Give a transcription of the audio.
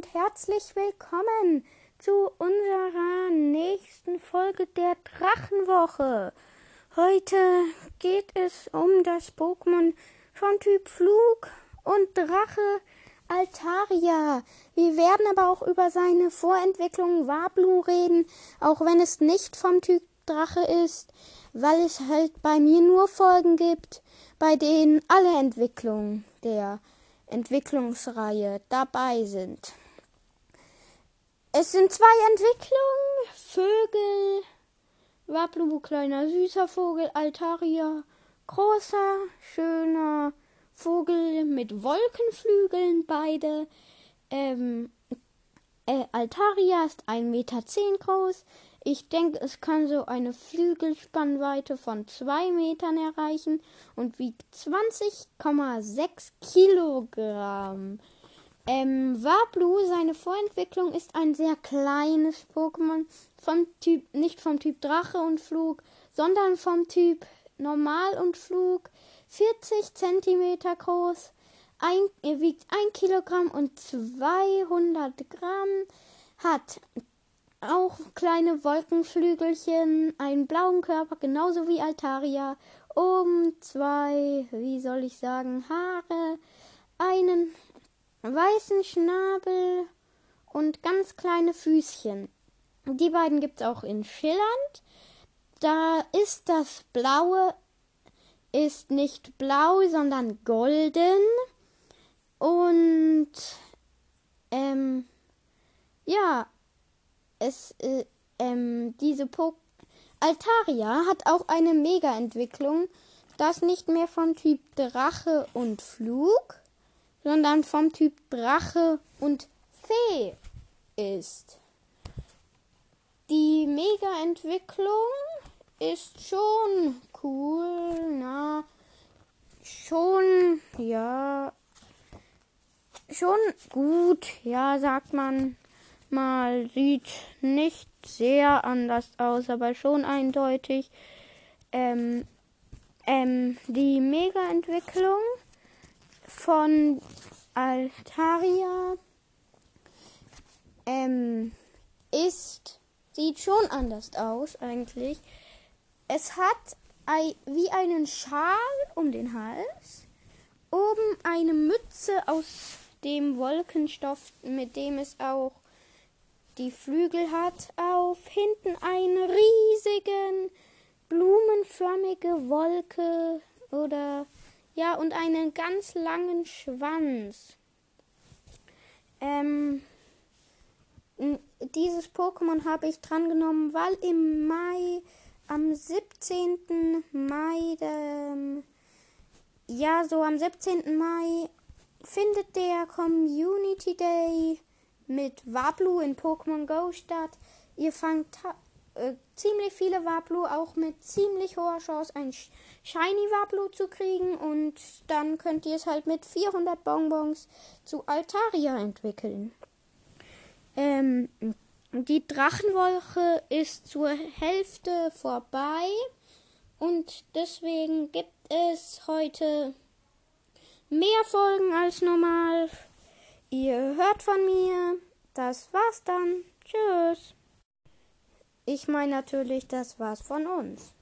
und herzlich willkommen zu unserer nächsten Folge der Drachenwoche. Heute geht es um das Pokémon vom Typ Flug und Drache Altaria. Wir werden aber auch über seine Vorentwicklung Wablu reden, auch wenn es nicht vom Typ Drache ist, weil es halt bei mir nur Folgen gibt, bei denen alle Entwicklungen der Entwicklungsreihe dabei sind. Es sind zwei Entwicklungen. Vögel. Wablu, kleiner süßer Vogel. Altaria, großer, schöner Vogel mit Wolkenflügeln, beide. Ähm, äh, Altaria ist 1,10 Meter groß. Ich denke, es kann so eine Flügelspannweite von 2 Metern erreichen und wiegt 20,6 Kilogramm. Ähm, Wablu, seine Vorentwicklung ist ein sehr kleines Pokémon. Vom Typ, nicht vom Typ Drache und Flug, sondern vom Typ Normal und Flug. 40 Zentimeter groß, ein, er wiegt 1 Kilogramm und 200 Gramm, hat auch kleine Wolkenflügelchen, einen blauen Körper, genauso wie Altaria, oben zwei, wie soll ich sagen, Haare, einen weißen Schnabel und ganz kleine Füßchen. Die beiden gibt es auch in Schillernd. Da ist das blaue ist nicht blau, sondern golden. Und ähm, ja, es, äh, ähm, diese po Altaria hat auch eine Mega-Entwicklung, das nicht mehr vom Typ Drache und Flug, sondern vom Typ Drache und Fee ist. Die Mega-Entwicklung ist schon cool, na, schon, ja, schon gut, ja, sagt man mal, sieht nicht sehr anders aus, aber schon eindeutig. Ähm, ähm, die Mega-Entwicklung von Altaria ähm, ist, sieht schon anders aus eigentlich. Es hat wie einen Schal um den Hals, oben eine Mütze aus dem Wolkenstoff, mit dem es auch die Flügel hat, auf, hinten eine riesigen blumenförmige Wolke oder ja und einen ganz langen Schwanz. Ähm, dieses Pokémon habe ich drangenommen, weil im Mai am 17. Mai, ähm, ja, so am 17. Mai findet der Community Day mit Wablu in Pokémon Go statt. Ihr fangt äh, ziemlich viele Wablu, auch mit ziemlich hoher Chance ein Shiny Wablu zu kriegen und dann könnt ihr es halt mit 400 Bonbons zu Altaria entwickeln. Ähm, die Drachenwoche ist zur Hälfte vorbei und deswegen gibt es heute mehr Folgen als normal. Ihr hört von mir. Das war's dann. Tschüss. Ich meine natürlich, das war's von uns.